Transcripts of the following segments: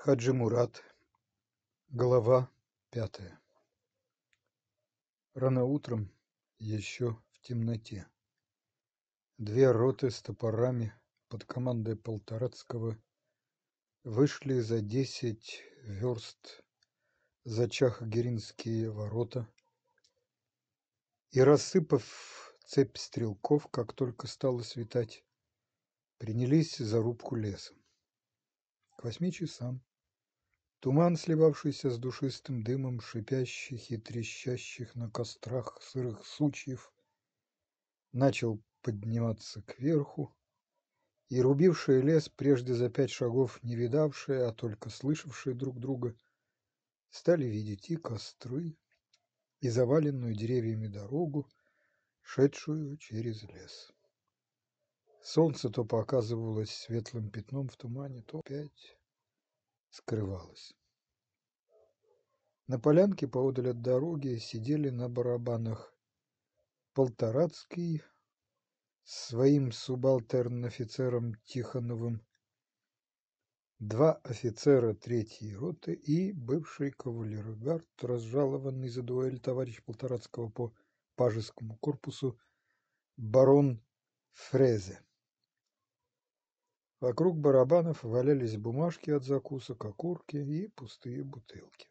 Хаджи Мурат. Глава пятая. Рано утром, еще в темноте, две роты с топорами под командой Полторацкого вышли за десять верст за Чахгиринские ворота и, рассыпав цепь стрелков, как только стало светать, принялись за рубку леса. К восьми часам Туман, сливавшийся с душистым дымом шипящих и трещащих на кострах сырых сучьев, начал подниматься кверху, и рубившие лес, прежде за пять шагов не видавшие, а только слышавшие друг друга, стали видеть и костры, и заваленную деревьями дорогу, шедшую через лес. Солнце то показывалось светлым пятном в тумане, то опять скрывалась. На полянке поодаль от дороги сидели на барабанах Полторацкий с своим субалтерн-офицером Тихоновым, два офицера третьей роты и бывший кавалергард, разжалованный за дуэль товарищ Полторацкого по пажескому корпусу, барон Фрезе. Вокруг барабанов валялись бумажки от закусок, окурки и пустые бутылки.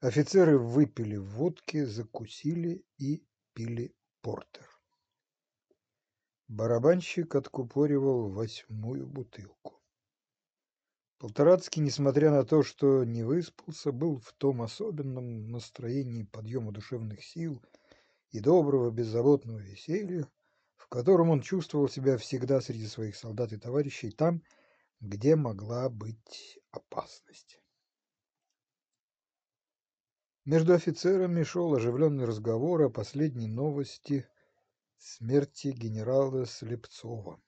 Офицеры выпили водки, закусили и пили портер. Барабанщик откупоривал восьмую бутылку. Полторацкий, несмотря на то, что не выспался, был в том особенном настроении подъема душевных сил и доброго беззаботного веселья, в котором он чувствовал себя всегда среди своих солдат и товарищей там, где могла быть опасность. Между офицерами шел оживленный разговор о последней новости смерти генерала Слепцова.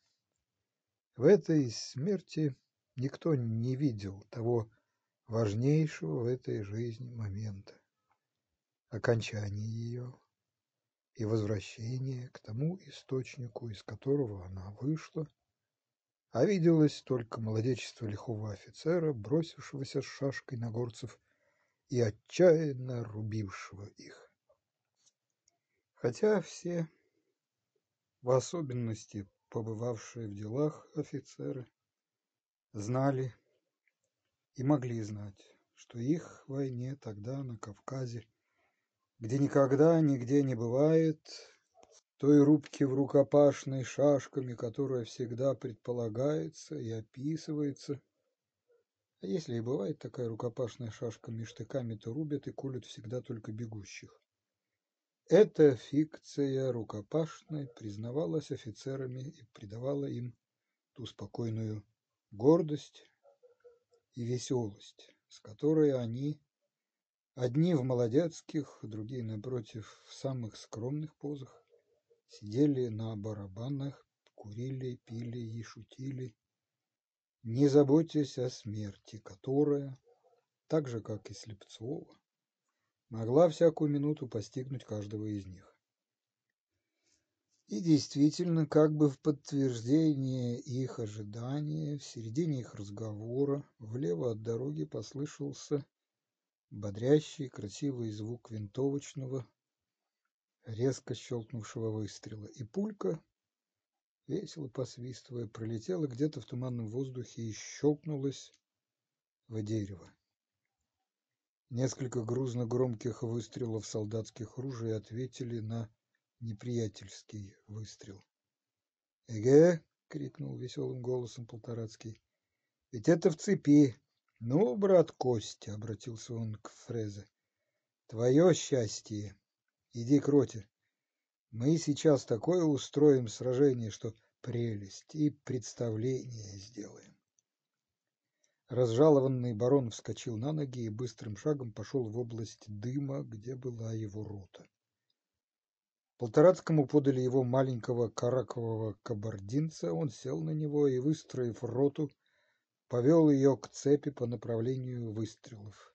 В этой смерти никто не видел того важнейшего в этой жизни момента – окончания ее и возвращение к тому источнику, из которого она вышла, а виделось только молодечество лихого офицера, бросившегося с шашкой на горцев и отчаянно рубившего их. Хотя все, в особенности побывавшие в делах офицеры, знали и могли знать, что их войне тогда на Кавказе где никогда нигде не бывает той рубки в рукопашной шашками, которая всегда предполагается и описывается. А если и бывает такая рукопашная шашками штыками, то рубят и колют всегда только бегущих. Эта фикция рукопашной признавалась офицерами и придавала им ту спокойную гордость и веселость, с которой они Одни в молодецких, другие, напротив, в самых скромных позах. Сидели на барабанах, курили, пили и шутили, не заботясь о смерти, которая, так же, как и Слепцова, могла всякую минуту постигнуть каждого из них. И действительно, как бы в подтверждение их ожидания, в середине их разговора влево от дороги послышался бодрящий красивый звук винтовочного резко щелкнувшего выстрела и пулька весело посвистывая пролетела где-то в туманном воздухе и щелкнулась в дерево. Несколько грузно громких выстрелов солдатских ружей ответили на неприятельский выстрел. Эге крикнул веселым голосом полторацкий. Ведь это в цепи ну брат костя обратился он к фрезе твое счастье. Иди к роте. Мы сейчас такое устроим сражение что прелесть и представление сделаем. Разжалованный барон вскочил на ноги и быстрым шагом пошел в область дыма где была его рота. Полторацкому подали его маленького каракового кабардинца, он сел на него и, выстроив роту, повел ее к цепи по направлению выстрелов.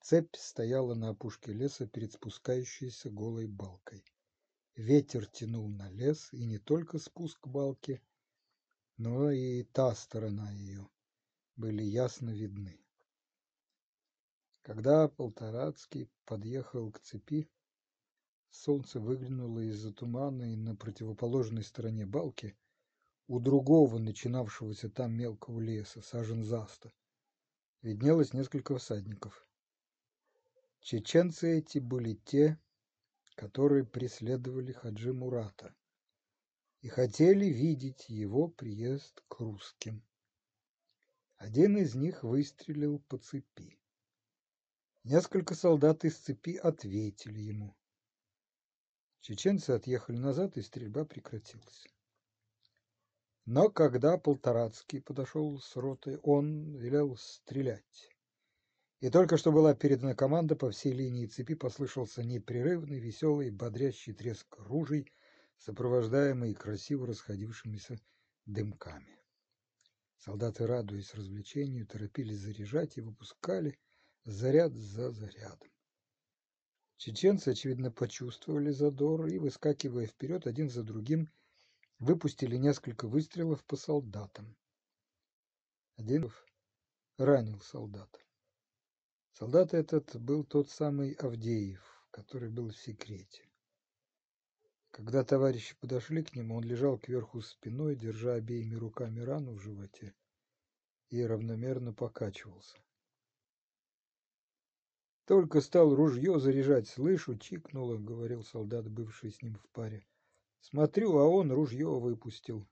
Цепь стояла на опушке леса перед спускающейся голой балкой. Ветер тянул на лес, и не только спуск балки, но и та сторона ее, были ясно видны. Когда Полторацкий подъехал к цепи, солнце выглянуло из-за тумана, и на противоположной стороне балки, у другого начинавшегося там мелкого леса, сажен заста, виднелось несколько всадников. Чеченцы эти были те, которые преследовали Хаджи Мурата и хотели видеть его приезд к русским. Один из них выстрелил по цепи. Несколько солдат из цепи ответили ему. Чеченцы отъехали назад, и стрельба прекратилась. Но когда Полторацкий подошел с роты, он велел стрелять. И только что была передана команда, по всей линии цепи послышался непрерывный, веселый, бодрящий треск ружей, сопровождаемый красиво расходившимися дымками. Солдаты, радуясь развлечению, торопились заряжать и выпускали заряд за зарядом. Чеченцы, очевидно, почувствовали задор и, выскакивая вперед один за другим, выпустили несколько выстрелов по солдатам. Один ранил солдата. Солдат этот был тот самый Авдеев, который был в секрете. Когда товарищи подошли к нему, он лежал кверху спиной, держа обеими руками рану в животе, и равномерно покачивался. Только стал ружье заряжать, слышу, чикнуло, говорил солдат, бывший с ним в паре. Смотрю, а он ружье выпустил.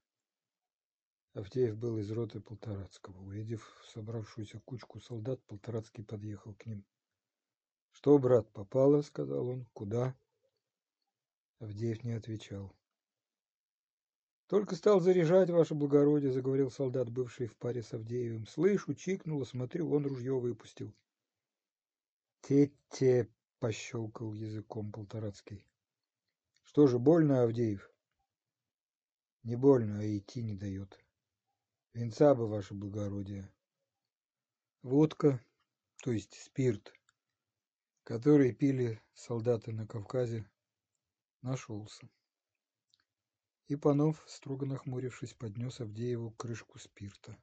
Авдеев был из роты Полторацкого. Увидев собравшуюся кучку солдат, Полторацкий подъехал к ним. — Что, брат, попало? — сказал он. — Куда? Авдеев не отвечал. — Только стал заряжать, ваше благородие, — заговорил солдат, бывший в паре с Авдеевым. — Слышу, чикнуло, смотрю, он ружье выпустил. — Те-те, — пощелкал языком Полторацкий. — Что же, больно, Авдеев? — Не больно, а идти не дает. Венца бы, ваше благородие. Водка, то есть спирт, который пили солдаты на Кавказе, нашелся. И Панов, строго нахмурившись, поднес Авдееву крышку спирта.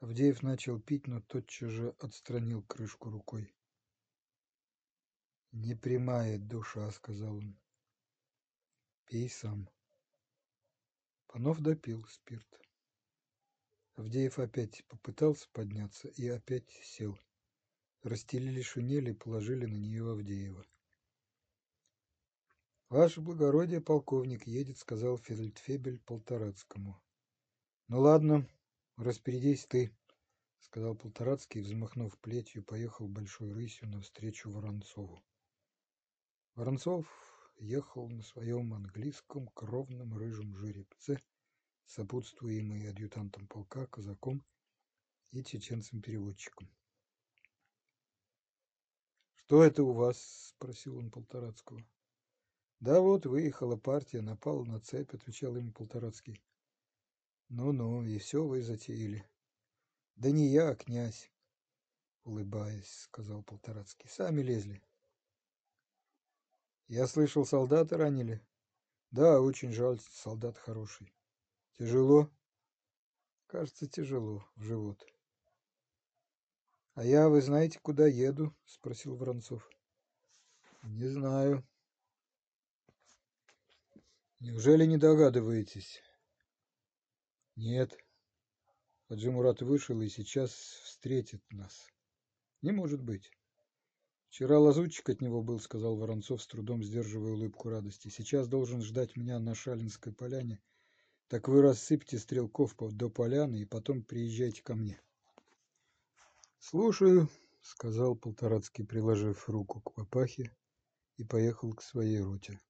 Авдеев начал пить, но тотчас же отстранил крышку рукой. «Не прямая душа», — сказал он. «Пей сам». Панов допил спирт. Авдеев опять попытался подняться и опять сел. Расстелили шинель и положили на нее Авдеева. «Ваше благородие, полковник едет», — сказал фельдфебель Полторацкому. «Ну ладно, распорядись ты», — сказал Полторацкий, взмахнув плетью, поехал большой рысью навстречу Воронцову. Воронцов ехал на своем английском кровном рыжем жеребце, сопутствуемый адъютантом полка, казаком и чеченцем-переводчиком. «Что это у вас?» — спросил он Полторацкого. «Да вот, выехала партия, напала на цепь», — отвечал ему Полторацкий. «Ну-ну, и все вы затеяли». «Да не я, а князь», — улыбаясь, сказал Полторацкий. «Сами лезли». «Я слышал, солдата ранили?» «Да, очень жаль, солдат хороший». Тяжело? Кажется, тяжело в живот. А я, вы знаете, куда еду? Спросил Воронцов. Не знаю. Неужели не догадываетесь? Нет. Хаджи Мурат вышел и сейчас встретит нас. Не может быть. Вчера лазутчик от него был, сказал Воронцов, с трудом сдерживая улыбку радости. Сейчас должен ждать меня на Шалинской поляне так вы рассыпьте стрелков до поляны и потом приезжайте ко мне. Слушаю, сказал Полторацкий, приложив руку к папахе и поехал к своей роте.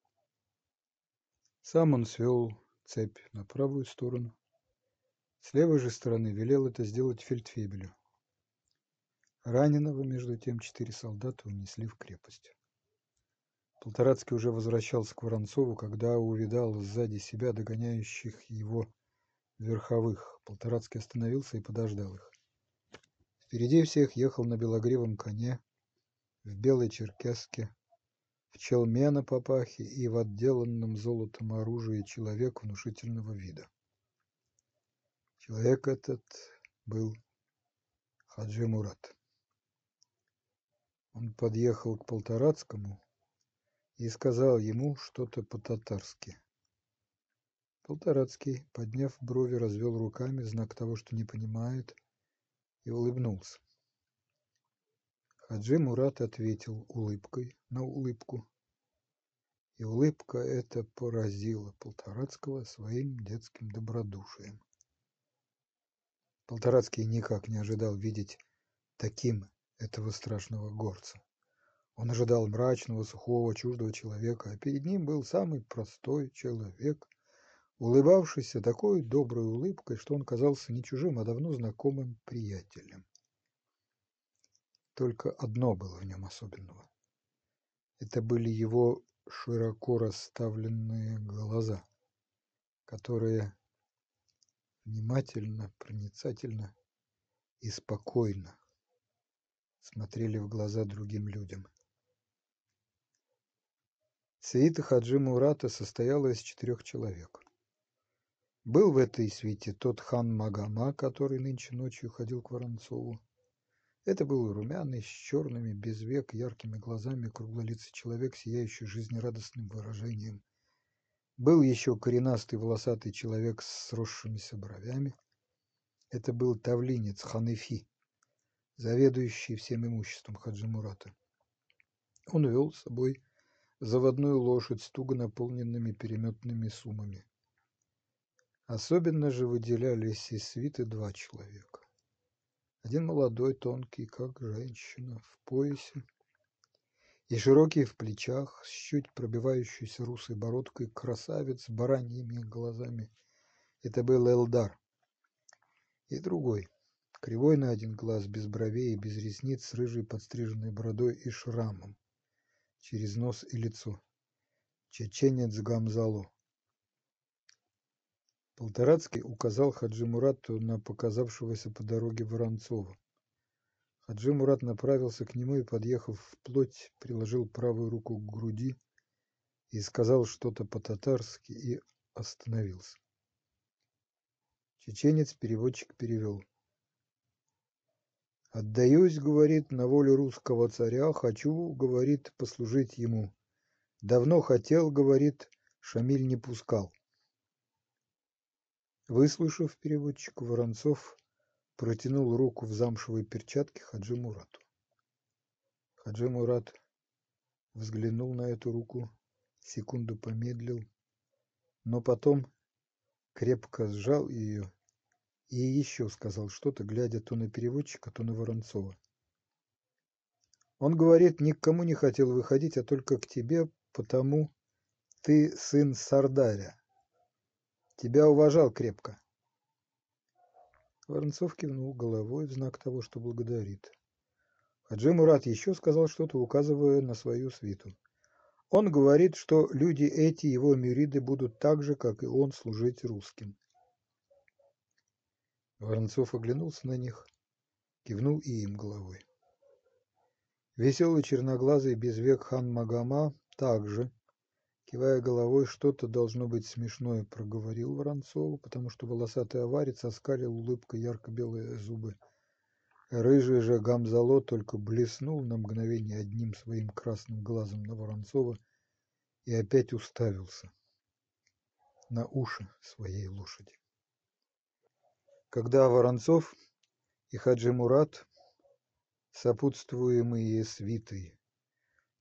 Сам он свел цепь на правую сторону. С левой же стороны велел это сделать фельдфебелю. Раненого, между тем, четыре солдата унесли в крепость. Полторацкий уже возвращался к Воронцову, когда увидал сзади себя догоняющих его верховых. Полторацкий остановился и подождал их. Впереди всех ехал на белогривом коне, в белой черкеске, в челме на папахе и в отделанном золотом оружии человек внушительного вида. Человек этот был Хаджи Мурат. Он подъехал к Полторацкому и сказал ему что-то по-татарски. Полторацкий, подняв брови, развел руками, знак того, что не понимает, и улыбнулся. Хаджи Мурат ответил улыбкой на улыбку. И улыбка эта поразила Полторацкого своим детским добродушием. Полторацкий никак не ожидал видеть таким этого страшного горца. Он ожидал мрачного, сухого, чуждого человека, а перед ним был самый простой человек, улыбавшийся такой доброй улыбкой, что он казался не чужим, а давно знакомым приятелем. Только одно было в нем особенного. Это были его широко расставленные глаза, которые внимательно, проницательно и спокойно смотрели в глаза другим людям. Свита Хаджи Мурата состояла из четырех человек. Был в этой свите тот хан Магама, который нынче ночью ходил к Воронцову. Это был румяный, с черными, без век, яркими глазами, круглолицый человек, сияющий жизнерадостным выражением. Был еще коренастый волосатый человек с сросшимися бровями. Это был тавлинец Ханефи, заведующий всем имуществом Хаджи Мурата. Он вел с собой заводную лошадь с туго наполненными переметными суммами. Особенно же выделялись из свиты два человека. Один молодой, тонкий, как женщина, в поясе, и широкий в плечах, с чуть пробивающейся русой бородкой, красавец с бараньими глазами. Это был Элдар. И другой, кривой на один глаз, без бровей и без ресниц, с рыжей подстриженной бородой и шрамом через нос и лицо. Чеченец Гамзало. Полторацкий указал Хаджи Мурату на показавшегося по дороге Воронцова. Хаджи Мурат направился к нему и, подъехав вплоть, приложил правую руку к груди и сказал что-то по-татарски и остановился. Чеченец-переводчик перевел. «Отдаюсь, — говорит, — на волю русского царя, хочу, — говорит, — послужить ему. Давно хотел, — говорит, — Шамиль не пускал. Выслушав переводчика, Воронцов протянул руку в замшевой перчатке Хаджи Мурату. Хаджи Мурат взглянул на эту руку, секунду помедлил, но потом крепко сжал ее и еще сказал что-то, глядя то на переводчика, то на Воронцова. Он говорит, ни к кому не хотел выходить, а только к тебе, потому ты сын Сардаря. Тебя уважал крепко. Воронцов кивнул головой в знак того, что благодарит. Хаджи Мурат еще сказал что-то, указывая на свою свиту. Он говорит, что люди эти, его мюриды, будут так же, как и он, служить русским. Воронцов оглянулся на них, кивнул и им головой. Веселый черноглазый без век хан Магома также Кивая головой, что-то должно быть смешное, проговорил Воронцову, потому что волосатый аварец оскалил улыбкой ярко-белые зубы. Рыжий же Гамзало только блеснул на мгновение одним своим красным глазом на Воронцова и опять уставился на уши своей лошади. Когда Воронцов и Хаджи Мурат, сопутствуемые свитой,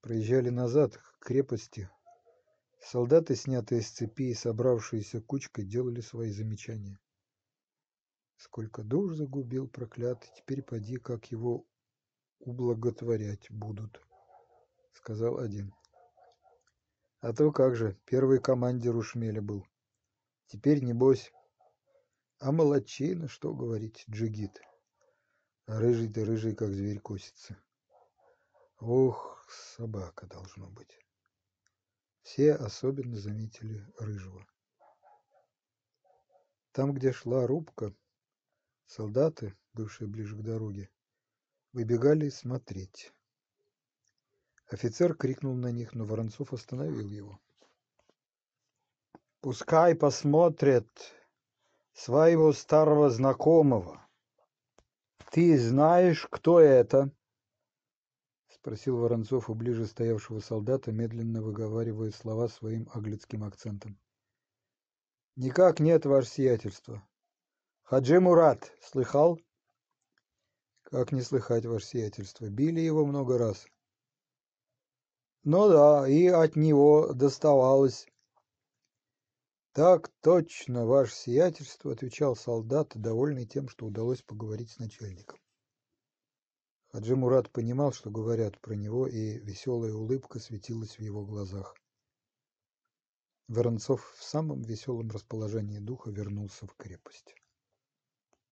проезжали назад к крепости, Солдаты, снятые с цепи и собравшиеся кучкой, делали свои замечания. Сколько душ загубил проклятый, теперь поди, как его ублаготворять будут, сказал один. А то как же, первый командир у шмеля был. Теперь, небось, а молодчина, что говорить, джигит. А рыжий-то рыжий, как зверь косится. Ох, собака должно быть. Все особенно заметили рыжего. Там, где шла рубка, солдаты, бывшие ближе к дороге, выбегали смотреть. Офицер крикнул на них, но Воронцов остановил его. «Пускай посмотрят своего старого знакомого. Ты знаешь, кто это? Спросил Воронцов у ближе стоявшего солдата, медленно выговаривая слова своим аглицким акцентом. Никак нет, ваше сиятельство. Хаджи Мурат, слыхал? Как не слыхать, ваше сиятельство, били его много раз. Ну да, и от него доставалось. Так точно, ваше сиятельство, отвечал солдат, довольный тем, что удалось поговорить с начальником. Хаджи Мурат понимал, что говорят про него, и веселая улыбка светилась в его глазах. Воронцов в самом веселом расположении духа вернулся в крепость.